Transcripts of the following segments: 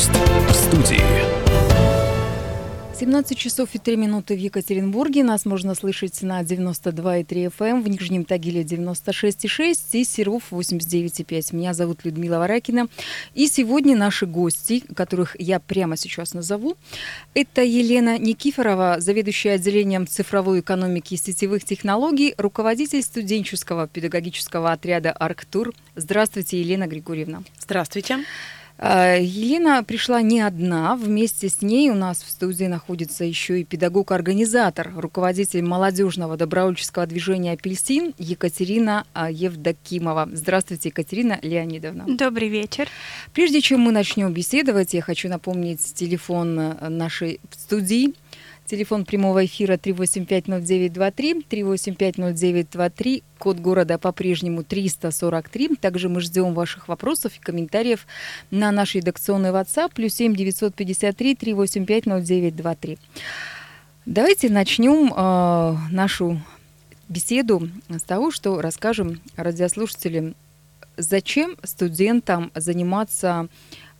Гость в студии. 17 часов и 3 минуты в Екатеринбурге. Нас можно слышать на 92,3 FM, эм, в Нижнем Тагиле 96,6 и Серов 89,5. Меня зовут Людмила Варакина. И сегодня наши гости, которых я прямо сейчас назову, это Елена Никифорова, заведующая отделением цифровой экономики и сетевых технологий, руководитель студенческого педагогического отряда «Арктур». Здравствуйте, Елена Григорьевна. Здравствуйте. А, Елена пришла не одна. Вместе с ней у нас в студии находится еще и педагог-организатор, руководитель молодежного добровольческого движения «Апельсин» Екатерина а, Евдокимова. Здравствуйте, Екатерина Леонидовна. Добрый вечер. Прежде чем мы начнем беседовать, я хочу напомнить телефон э, нашей студии – Телефон прямого эфира 3850923, 3850923, код города по-прежнему 343. Также мы ждем ваших вопросов и комментариев на наш редакционный WhatsApp плюс 7 953 3850923. Давайте начнем э, нашу беседу с того, что расскажем радиослушателям, зачем студентам заниматься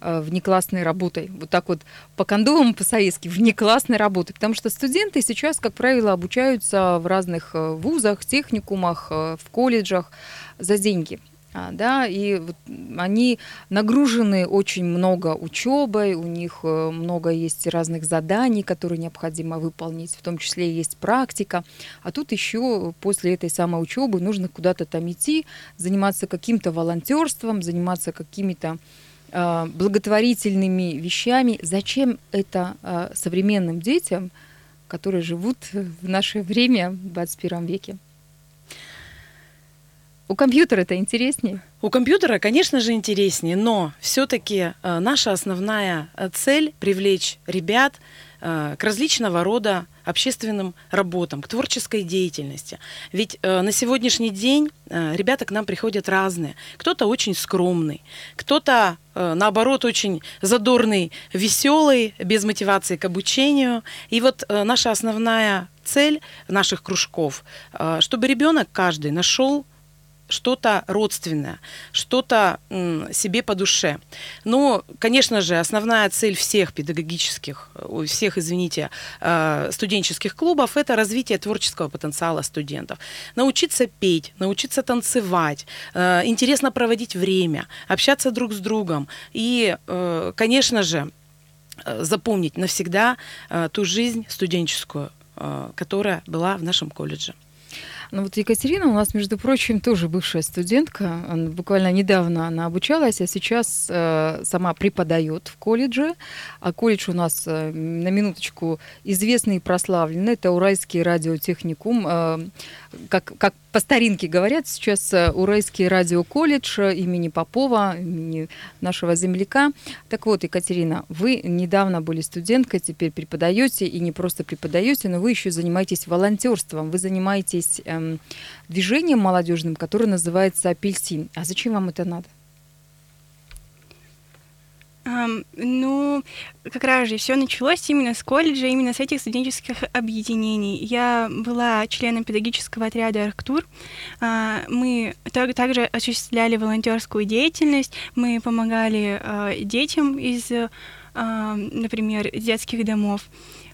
внеклассной работой. Вот так вот по-кондовому, по-советски, внеклассной работой. Потому что студенты сейчас, как правило, обучаются в разных э, вузах, техникумах, э, в колледжах за деньги. А, да, и вот они нагружены очень много учебой, у них много есть разных заданий, которые необходимо выполнить, в том числе есть практика. А тут еще после этой самой учебы нужно куда-то там идти, заниматься каким-то волонтерством, заниматься какими-то Э, благотворительными вещами. Зачем это э, современным детям, которые живут в наше время, в 21 веке? У компьютера это интереснее? У компьютера, конечно же, интереснее, но все-таки э, наша основная цель привлечь ребят к различного рода общественным работам, к творческой деятельности. Ведь э, на сегодняшний день э, ребята к нам приходят разные. Кто-то очень скромный, кто-то, э, наоборот, очень задорный, веселый, без мотивации к обучению. И вот э, наша основная цель наших кружков, э, чтобы ребенок каждый нашел что-то родственное, что-то себе по душе. Но, конечно же, основная цель всех педагогических, всех, извините, э, студенческих клубов – это развитие творческого потенциала студентов. Научиться петь, научиться танцевать, э, интересно проводить время, общаться друг с другом. И, э, конечно же, запомнить навсегда ту жизнь студенческую, которая была в нашем колледже. Ну вот Екатерина у нас, между прочим, тоже бывшая студентка. Она буквально недавно она обучалась, а сейчас э, сама преподает в колледже. А колледж у нас э, на минуточку известный и прославленный. Это Уральский радиотехникум. Э, как, как по старинке говорят, сейчас э, Уральский радиоколледж имени Попова, имени нашего земляка. Так вот, Екатерина, вы недавно были студенткой, теперь преподаете, и не просто преподаете, но вы еще занимаетесь волонтерством. Вы занимаетесь э, движением молодежным, которое называется «Апельсин». А зачем вам это надо? Um, ну, как раз же все началось именно с колледжа, именно с этих студенческих объединений. Я была членом педагогического отряда «Арктур». Uh, мы также осуществляли волонтерскую деятельность, мы помогали uh, детям из, например, детских домов.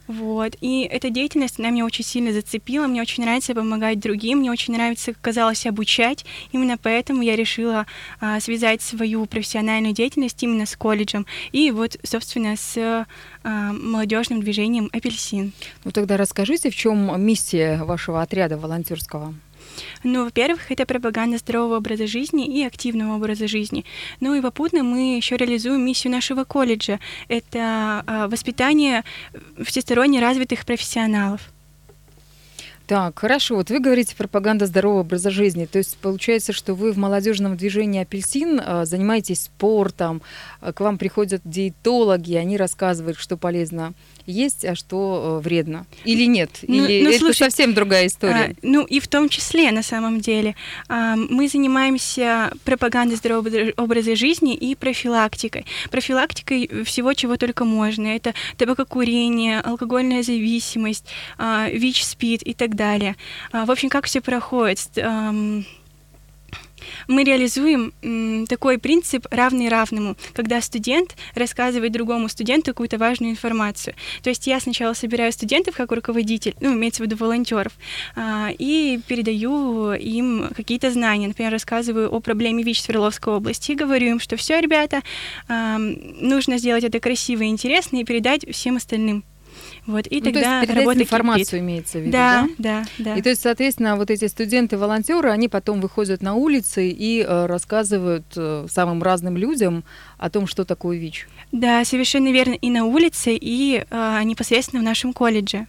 Вот. И эта деятельность, она меня очень сильно зацепила. Мне очень нравится помогать другим, мне очень нравится, как казалось, обучать. Именно поэтому я решила а, связать свою профессиональную деятельность именно с колледжем. И вот, собственно, с а, молодежным движением «Апельсин». Ну тогда расскажите, в чем миссия вашего отряда волонтерского? Ну, во-первых, это пропаганда здорового образа жизни и активного образа жизни. Ну и попутно мы еще реализуем миссию нашего колледжа. Это э, воспитание всесторонне развитых профессионалов. Так, хорошо. Вот вы говорите пропаганда здорового образа жизни. То есть получается, что вы в молодежном движении «Апельсин» а, занимаетесь спортом, а, к вам приходят диетологи, они рассказывают, что полезно есть, а что э, вредно? Или нет? Ну, Или ну, это слушай, совсем другая история? А, ну и в том числе, на самом деле. А, мы занимаемся пропагандой здорового образа жизни и профилактикой. Профилактикой всего, чего только можно. Это табакокурение, алкогольная зависимость, а, ВИЧ, СПИД и так далее. А, в общем, как все проходит? Мы реализуем такой принцип равный равному, когда студент рассказывает другому студенту какую-то важную информацию. То есть я сначала собираю студентов как руководитель, ну, имеется в виду волонтеров, а, и передаю им какие-то знания. Например, рассказываю о проблеме ВИЧ Свердловской области говорю им, что все, ребята, нужно сделать это красиво и интересно и передать всем остальным. Вот, и ну, тогда то есть работа информацию кипит. имеется в виду, Да, да, да. И то есть, соответственно, вот эти студенты-волонтеры, они потом выходят на улицы и э, рассказывают э, самым разным людям о том, что такое ВИЧ. Да, совершенно верно. И на улице, и а, непосредственно в нашем колледже.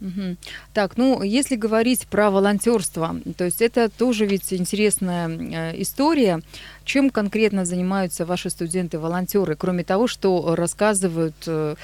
Мгм. Так, ну, если говорить про волонтерство, то есть это тоже ведь интересная э, история. Чем конкретно занимаются ваши студенты-волонтеры, кроме того, что рассказывают э,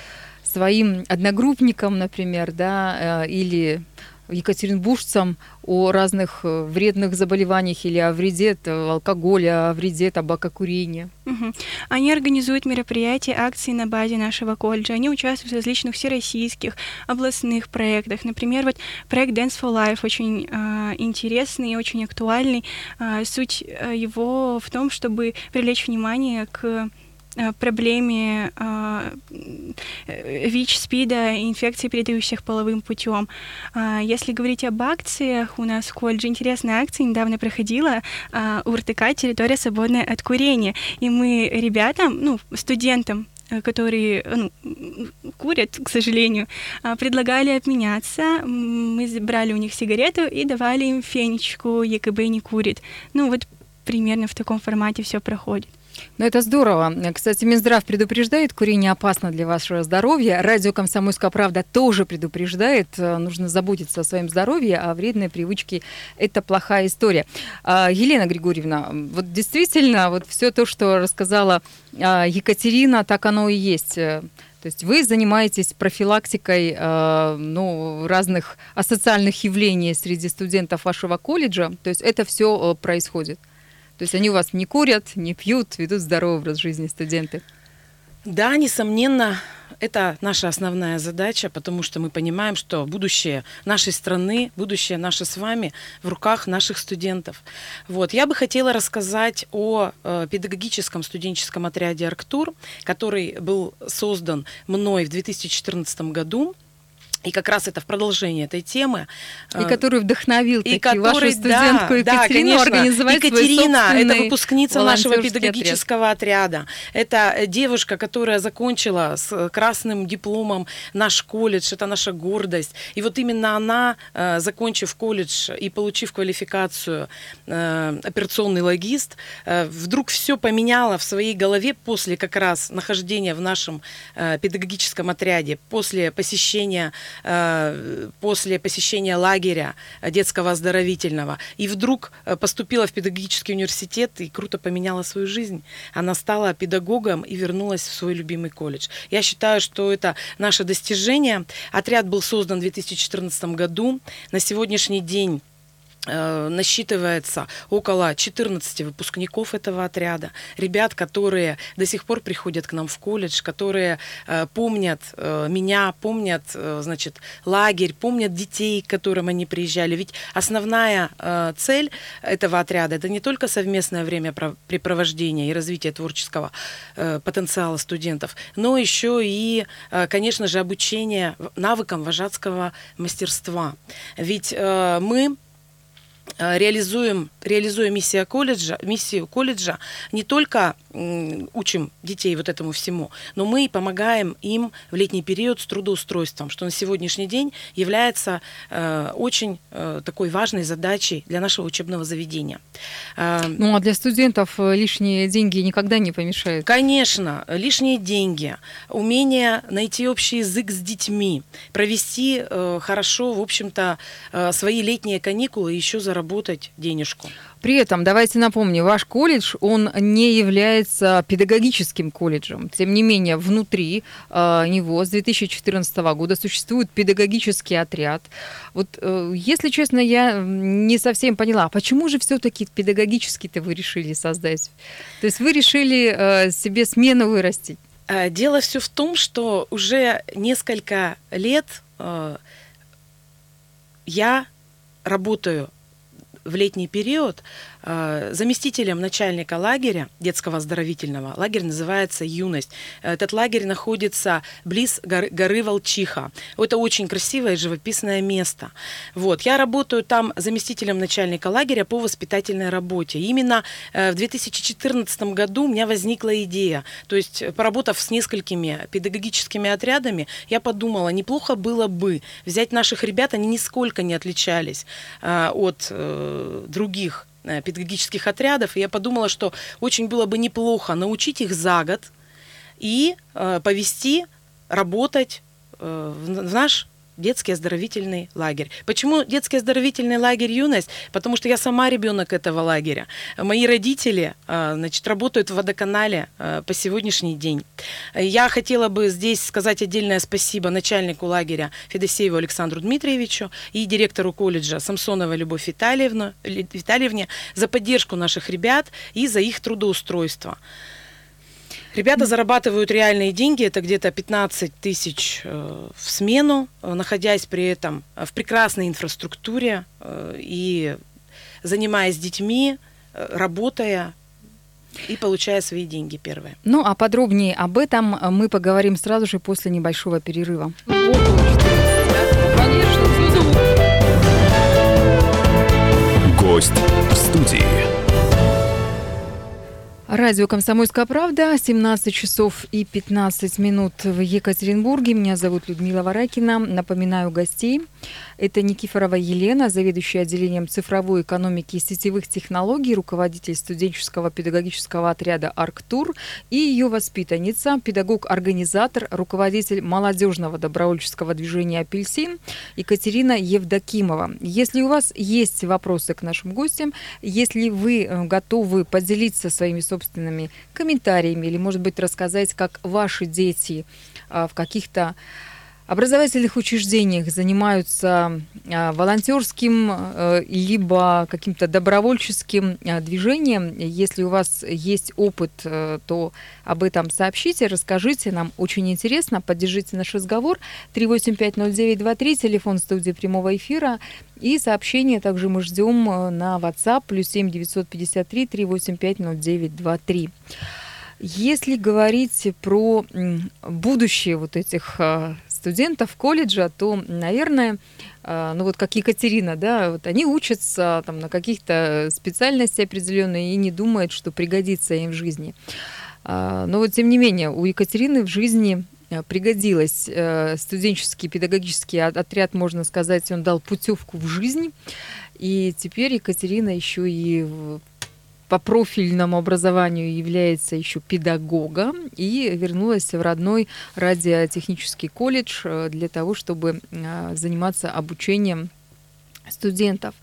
своим одногруппникам, например, да, э, или екатеринбуржцам о разных э, вредных заболеваниях или о вреде э, алкоголя, о вреде табакокурения? Мгм. Они организуют мероприятия, акции на базе нашего колледжа. Они участвуют в различных всероссийских, областных проектах. Например, вот проект Dance for Life очень а, интересный и очень актуальный. А, суть его в том, чтобы привлечь внимание к проблеме а, э, ВИЧ, СПИДа и инфекций, передающих половым путем. А, Если говорить об акциях, у нас в колледже интересная акция недавно проходила а, УРТК «Территория, свободная от курения». И мы ребятам, ну, студентам, э, которые ну, курят, к сожалению, а, предлагали обменяться. Мы брали у них сигарету и давали им фенечку «ЕКБ не курит». Ну, вот примерно в таком формате все проходит. Ну, это здорово. Кстати, Минздрав предупреждает, курение опасно для вашего здоровья. Радио «Комсомольская правда» тоже предупреждает. Э, Нужно заботиться о своем здоровье, а вредные привычки – это плохая история. А, Елена Григорьевна, вот действительно, вот все то, что рассказала а, Екатерина, так оно и есть. Э, То есть вы занимаетесь профилактикой э, ну, разных асоциальных явлений среди студентов вашего колледжа. То есть это все происходит. То есть они у вас не курят, не пьют, ведут здоровый образ жизни студенты. Да, несомненно, это наша основная задача, потому что мы понимаем, что будущее нашей страны, будущее наше с вами в руках наших студентов. Вот. Я бы хотела рассказать о э, педагогическом студенческом отряде «Арктур», который был создан мной в 2014 году. И как раз это в продолжение этой темы. И который вдохновил и таки который, вашу студентку да, да, Екатерину конечно. организовать свой Екатерина, это собственный выпускница нашего педагогического отряда. Это девушка, которая закончила с красным дипломом наш колледж, это наша гордость. И вот именно она, э, закончив колледж и получив квалификацию э, операционный логист, э, вдруг все поменяла в своей голове после как раз нахождения в нашем э, педагогическом отряде, после посещения э, после посещения лагеря э, детского оздоровительного. И вдруг э, поступила в педагогический университет и круто поменяла свою жизнь. Она стала педагогом и вернулась в свой любимый колледж. Я считаю, что это наше достижение. Отряд был создан в 2014 году. На сегодняшний день э, насчитывается около 14 выпускников этого отряда, ребят, которые до сих пор приходят к нам в колледж, которые э, помнят э, меня, помнят, э, значит, лагерь, помнят детей, к которым они приезжали. Ведь основная э, цель этого отряда это не только совместное времяпрепровождение и развитие творческого э, потенциала студентов, но еще и, э, конечно же, обучение навыкам вожатского мастерства. Ведь э, мы э, реализуем, реализуя миссию колледжа, миссию колледжа, не только учим детей вот этому всему, но мы и помогаем им в летний период с трудоустройством, что на сегодняшний день является э, очень э, такой важной задачей для нашего учебного заведения. Э, Ну, а для студентов э, лишние деньги никогда не помешают. Конечно, лишние деньги, умение найти общий язык с детьми, провести э, хорошо, в общем-то, э, свои летние каникулы и еще заработать денежку. При этом, давайте напомню, ваш колледж, он не является педагогическим колледжем. Тем не менее, внутри э, него с 2014 года существует педагогический отряд. Вот, э, если честно, я не совсем поняла, а почему же все-таки педагогический-то вы решили создать? То есть вы решили э, себе смену вырастить? Э, Дело все в том, что уже несколько лет э, я работаю в летний период заместителем начальника лагеря, детского оздоровительного. Лагерь называется «Юность». Этот лагерь находится близ горы, горы Волчиха. Это очень красивое и живописное место. Вот. Я работаю там заместителем начальника лагеря по воспитательной работе. именно в 2014 году у меня возникла идея. То есть, поработав с несколькими педагогическими отрядами, я подумала, неплохо было бы взять наших ребят, они нисколько не отличались от э, других э, педагогических отрядов. И я подумала, что очень было бы неплохо научить их за год и э, повести работать э, в наш детский оздоровительный лагерь. Почему детский оздоровительный лагерь «Юность»? Потому что я сама ребенок этого лагеря. Мои родители а, значит, работают в водоканале а, по сегодняшний день. Я хотела бы здесь сказать отдельное спасибо начальнику лагеря Федосееву Александру Дмитриевичу и директору колледжа Самсоновой Любовь Витальевну, Витальевне за поддержку наших ребят и за их трудоустройство. Ребята зарабатывают реальные деньги, это где-то 15 тысяч э, в смену, э, находясь при этом в прекрасной инфраструктуре э, и занимаясь детьми, работая и получая свои деньги первые. Ну, а подробнее об этом мы поговорим сразу же после небольшого перерыва. Гость в студии. Радио «Комсомольская правда», 17 часов и 15 минут в Екатеринбурге. Меня зовут Людмила Варакина. Напоминаю гостей. Это Никифорова Елена, заведующая отделением цифровой экономики и сетевых технологий, руководитель студенческого педагогического отряда «Арктур» и ее воспитанница, педагог-организатор, руководитель молодежного добровольческого движения «Апельсин» Екатерина Евдокимова. Если у вас есть вопросы к нашим гостям, если вы э, готовы поделиться своими собственными собственными комментариями или, может быть, рассказать, как ваши дети а, в каких-то образовательных учреждениях занимаются а, волонтерским а, либо каким-то добровольческим движением. Если у вас есть опыт, то об этом сообщите, расскажите. Нам очень интересно. Поддержите наш разговор. 3850923, телефон студии прямого эфира. И сообщение также мы ждем э, на WhatsApp плюс 7 953 385 0923. Если говорить про будущее вот этих э, студентов колледжа, то, наверное, э, ну вот как Екатерина, да, вот они учатся там на каких-то специальностях определенные и не думают, что пригодится им в жизни. Но вот тем не менее у Екатерины в жизни Э, пригодилось. Э, студенческий педагогический отряд, можно сказать, он дал путевку в жизнь. И теперь Екатерина еще и по профильному образованию является еще педагогом и вернулась в родной радиотехнический колледж э, для того, чтобы заниматься обучением студентов.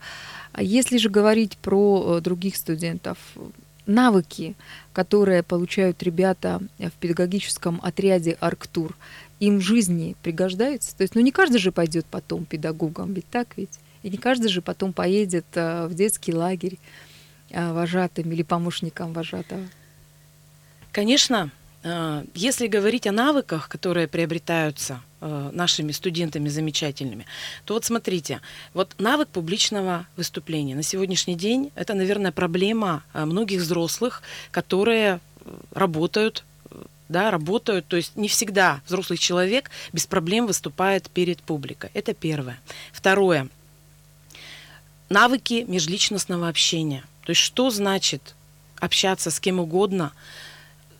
А если же говорить про других студентов, навыки, которые получают ребята в педагогическом отряде «Арктур», им в жизни пригождаются? То есть, ну не каждый же пойдет потом педагогом, ведь так ведь? И не каждый же потом поедет э, в детский лагерь э, вожатым или помощником вожатого. Конечно, э, если говорить о навыках, которые приобретаются Э, нашими студентами замечательными, то вот смотрите, вот навык публичного выступления на сегодняшний день это, наверное, проблема э, многих взрослых, которые э, работают да, работают, то есть не всегда взрослый человек без проблем выступает перед публикой. Это первое. Второе. Навыки межличностного общения. То есть что значит общаться с кем угодно,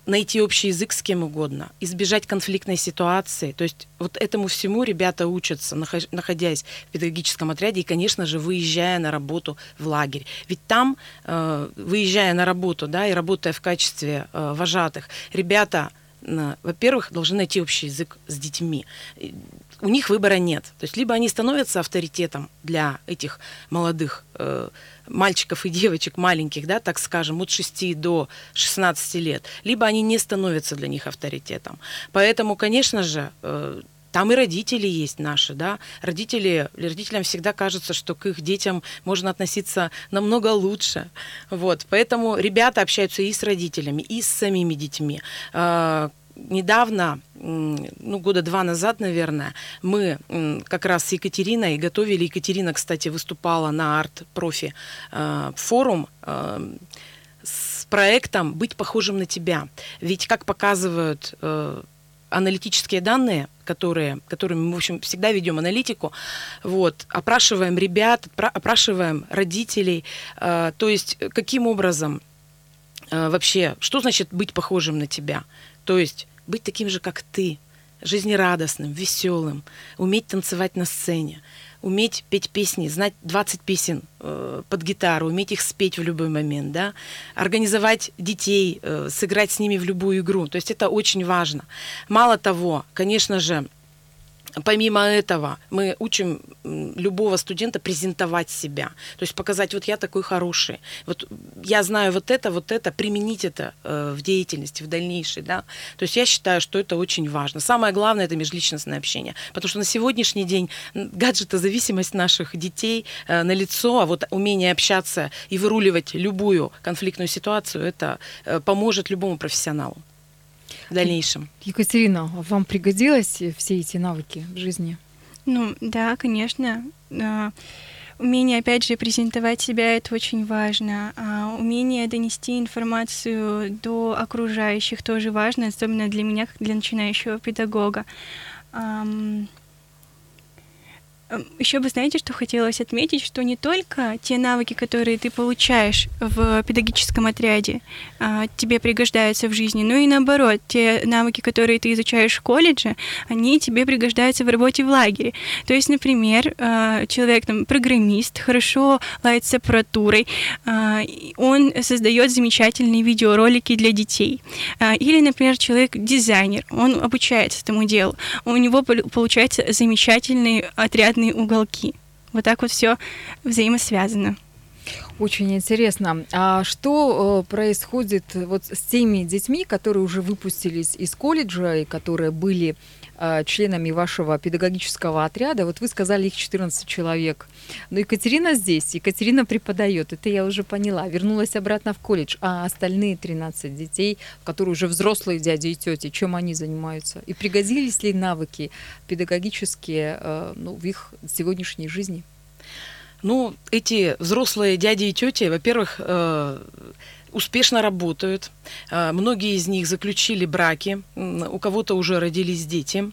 найти общий язык с кем угодно, избежать конфликтной ситуации. То есть вот этому всему ребята учатся, находясь в педагогическом отряде и, конечно же, выезжая на работу в лагерь. Ведь там, э, выезжая на работу, да, и работая в качестве э, вожатых, ребята во-первых, должны найти общий язык с детьми. У них выбора нет. То есть либо они становятся авторитетом для этих молодых э, мальчиков и девочек маленьких, да, так скажем, от 6 до 16 лет, либо они не становятся для них авторитетом. Поэтому, конечно же, э, там и родители есть наши, да. Родители, родителям всегда кажется, что к их детям можно относиться намного лучше. Вот. Поэтому ребята общаются и с родителями, и с самими детьми. Э, недавно, ну, года два назад, наверное, мы как раз с Екатериной готовили. Екатерина, кстати, выступала на арт-профи форум э, с проектом «Быть похожим на тебя». Ведь, как показывают э, аналитические данные, которые, которыми мы, в общем, всегда ведем аналитику, вот, опрашиваем ребят, опрашиваем родителей, то есть каким образом вообще, что значит быть похожим на тебя? То есть быть таким же, как ты, жизнерадостным, веселым, уметь танцевать на сцене, уметь петь песни, знать 20 песен э, под гитару, уметь их спеть в любой момент, да, организовать детей, э, сыграть с ними в любую игру. То есть это очень важно. Мало того, конечно же, Помимо этого, мы учим любого студента презентовать себя. То есть показать, вот я такой хороший, вот я знаю вот это, вот это, применить это э, в деятельности, в дальнейшей. Да? То есть я считаю, что это очень важно. Самое главное – это межличностное общение. Потому что на сегодняшний день гаджетозависимость наших детей э, на лицо, а вот умение общаться и выруливать любую конфликтную ситуацию, это э, поможет любому профессионалу в дальнейшем. Екатерина, вам пригодилось все эти навыки в жизни? Ну, да, конечно. А, умение, опять же, презентовать себя — это очень важно. А умение донести информацию до окружающих тоже важно, особенно для меня, как для начинающего педагога. Эм, Еще бы знаете, что хотелось отметить, что не только те навыки, которые ты получаешь в педагогическом отряде, а, тебе пригождаются в жизни, но и наоборот, те навыки, которые ты изучаешь в колледже, они тебе пригождаются в работе в лагере. То есть, например, а, человек там программист, хорошо лает с аппаратурой, а, он создает замечательные видеоролики для детей. Или, например, человек дизайнер, он обучается этому делу, у него получается замечательный отрядный разные уголки. Вот так вот все взаимосвязано. Очень интересно. А что э, происходит вот с теми детьми, которые уже выпустились из колледжа и которые были членами вашего педагогического отряда? Вот вы сказали, их 14 человек. Но Екатерина здесь, Екатерина преподает, это я уже поняла. Вернулась обратно в колледж. А остальные 13 детей, которые уже взрослые дяди и тети, чем они занимаются? И пригодились ли навыки педагогические э, ну, в их сегодняшней жизни? Ну, эти взрослые дяди и тети, во-первых, э, успешно работают. Э, многие из них заключили браки, у кого-то уже родились дети.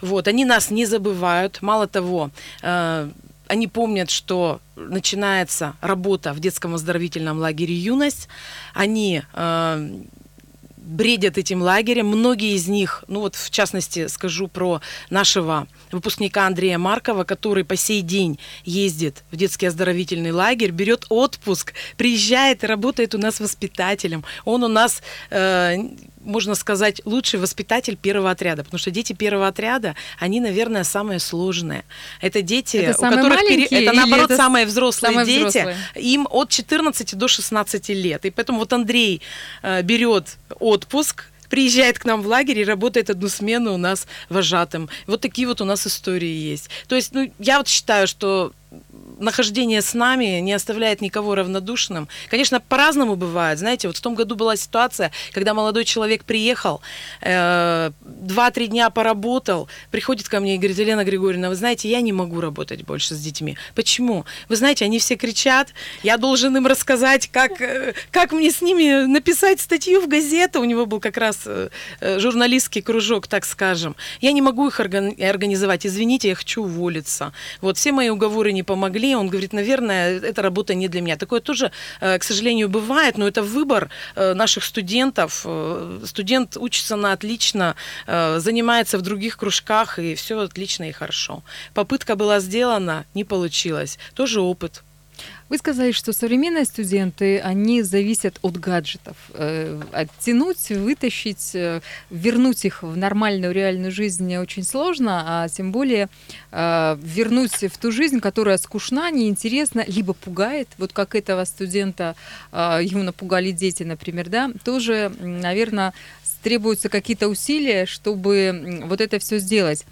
Вот, они нас не забывают. Мало того, э, они помнят, что начинается работа в детском оздоровительном лагере «Юность». Они бредят этим лагерем. Многие из них, ну вот в частности скажу про нашего выпускника Андрея Маркова, который по сей день ездит в детский оздоровительный лагерь, берет отпуск, приезжает и работает у нас воспитателем. Он у нас э, можно сказать, лучший воспитатель первого отряда, потому что дети первого отряда, они, наверное, самые сложные. Это дети, это у которых пере... это наоборот это самые взрослые самые дети, взрослые? им от 14 до 16 лет. И поэтому вот Андрей э, берет отпуск, приезжает к нам в лагерь и работает одну смену у нас вожатым. Вот такие вот у нас истории есть. То есть, ну, я вот считаю, что нахождение с нами не оставляет никого равнодушным. Конечно, по-разному бывает. Знаете, вот в том году была ситуация, когда молодой человек приехал, э, два-три дня поработал, приходит ко мне и говорит, Елена Григорьевна, вы знаете, я не могу работать больше с детьми. Почему? Вы знаете, они все кричат, я должен им рассказать, как, э, как мне с ними написать статью в газету. У него был как раз э, журналистский кружок, так скажем. Я не могу их организовать. Извините, я хочу уволиться. Вот все мои уговоры не помогли, он говорит, наверное, эта работа не для меня. Такое тоже, э, к сожалению, бывает, но это выбор э, наших студентов. Э, студент учится на отлично, занимается в других кружках, и все отлично и хорошо. Попытка была сделана, не получилось. Тоже опыт. Вы сказали, что современные студенты, они зависят от гаджетов. Э, оттянуть, вытащить, э, вернуть их в нормальную реальную жизнь очень сложно, а тем более э, вернуть в ту жизнь, которая скучна, неинтересна, либо пугает, вот как этого студента, ему напугали дети, например, да, тоже, наверное, требуются какие-то усилия, чтобы вот это все сделать.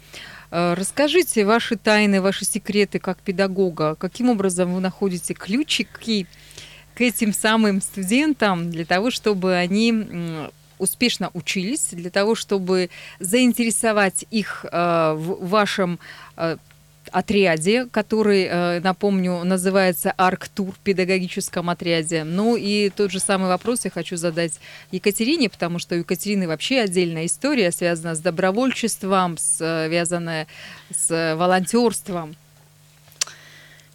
Э, расскажите ваши тайны, ваши секреты как педагога. Каким образом вы находите ключики к этим самым студентам для того, чтобы они успешно учились, для того, чтобы заинтересовать их э, в вашем э, отряде, который, э, напомню, называется Арктур педагогическом отряде. Ну и тот же самый вопрос я хочу задать Екатерине, потому что у Екатерины вообще отдельная история, связана с добровольчеством, связанная с волонтерством.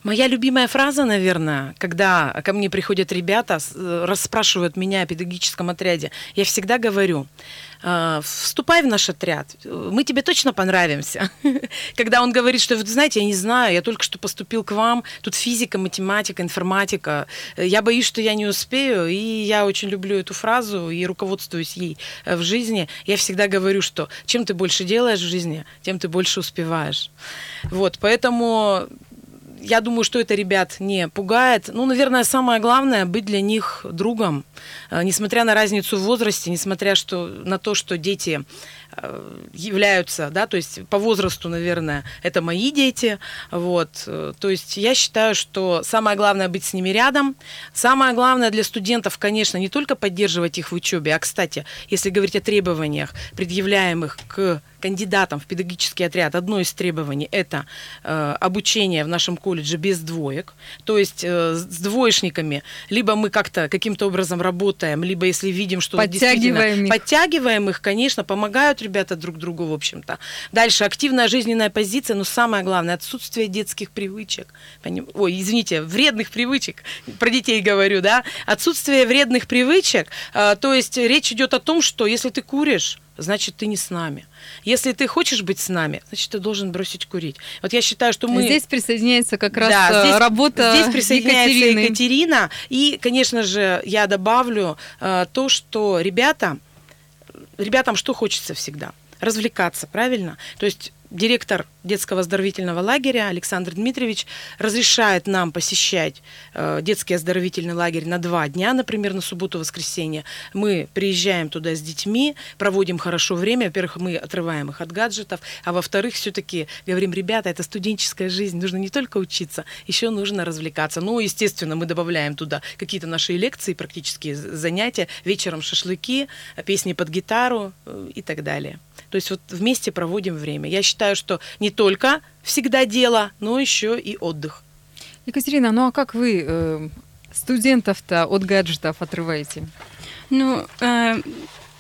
Моя любимая фраза, наверное, когда ко мне приходят ребята, э, расспрашивают меня о педагогическом отряде, я всегда говорю, «Э, вступай в наш отряд, мы тебе точно понравимся. Когда он говорит, что, знаете, я не знаю, я только что поступил к вам, тут физика, математика, информатика, я боюсь, что я не успею, и я очень люблю эту фразу и руководствуюсь ей э, в жизни. Я всегда говорю, что чем ты больше делаешь в жизни, тем ты больше успеваешь. Вот, поэтому я думаю, что это ребят не пугает. Ну, наверное, самое главное быть для них другом, э, несмотря на разницу в возрасте, несмотря что, на то, что дети являются, да, то есть по возрасту, наверное, это мои дети, вот, э, то есть я считаю, что самое главное быть с ними рядом, самое главное для студентов, конечно, не только поддерживать их в учебе, а, кстати, если говорить о требованиях, предъявляемых к кандидатам в педагогический отряд, одно из требований – это э, обучение в нашем колледже без двоек, то есть э, с двоечниками либо мы как-то каким-то образом работаем, либо если видим, что подтягиваем их. подтягиваем их, конечно, помогают ребята друг другу, в общем-то. Дальше активная жизненная позиция, но самое главное отсутствие детских привычек. Ой, извините, вредных привычек. Про детей говорю, да? Отсутствие вредных привычек. А, то есть речь идет о том, что если ты куришь, значит, ты не с нами. Если ты хочешь быть с нами, значит, ты должен бросить курить. Вот я считаю, что мы... Здесь присоединяется как раз да, здесь, работа Здесь присоединяется Екатерины. Екатерина. И, конечно же, я добавлю э, то, что ребята ребятам что хочется всегда? Развлекаться, правильно? То есть директор детского оздоровительного лагеря Александр Дмитриевич разрешает нам посещать э, детский оздоровительный лагерь на два дня, например, на субботу-воскресенье. Мы приезжаем туда с детьми, проводим хорошо время. Во-первых, мы отрываем их от гаджетов, а во-вторых, все-таки говорим, ребята, это студенческая жизнь, нужно не только учиться, еще нужно развлекаться. Ну, естественно, мы добавляем туда какие-то наши лекции, практические занятия, вечером шашлыки, песни под гитару э, и так далее. То есть вот вместе проводим время. Я считаю, что не только всегда дело, но еще и отдых. Екатерина, ну а как вы э, студентов-то от гаджетов отрываете? Ну, э,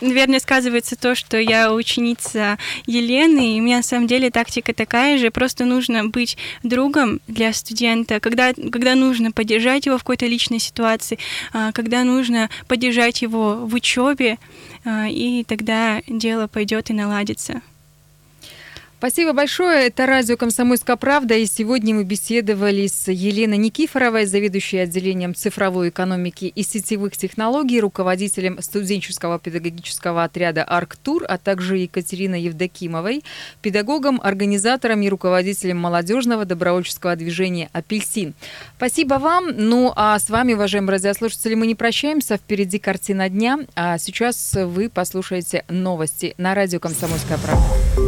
наверное, сказывается то, что я ученица Елены, и у меня на самом деле тактика такая же, просто нужно быть другом для студента, когда, когда нужно поддержать его в какой-то личной ситуации, а, когда нужно поддержать его в учебе, а, и тогда дело пойдет и наладится. Спасибо большое. Это радио «Комсомольская правда». И сегодня мы беседовали с Еленой Никифоровой, заведующей отделением цифровой экономики и сетевых технологий, руководителем студенческого педагогического отряда «Арктур», а также Екатериной Евдокимовой, педагогом, организатором и руководителем молодежного добровольческого движения «Апельсин». Спасибо вам. Ну а с вами, уважаемые радиослушатели, мы не прощаемся. Впереди картина дня. А сейчас вы послушаете новости на радио «Комсомольская правда».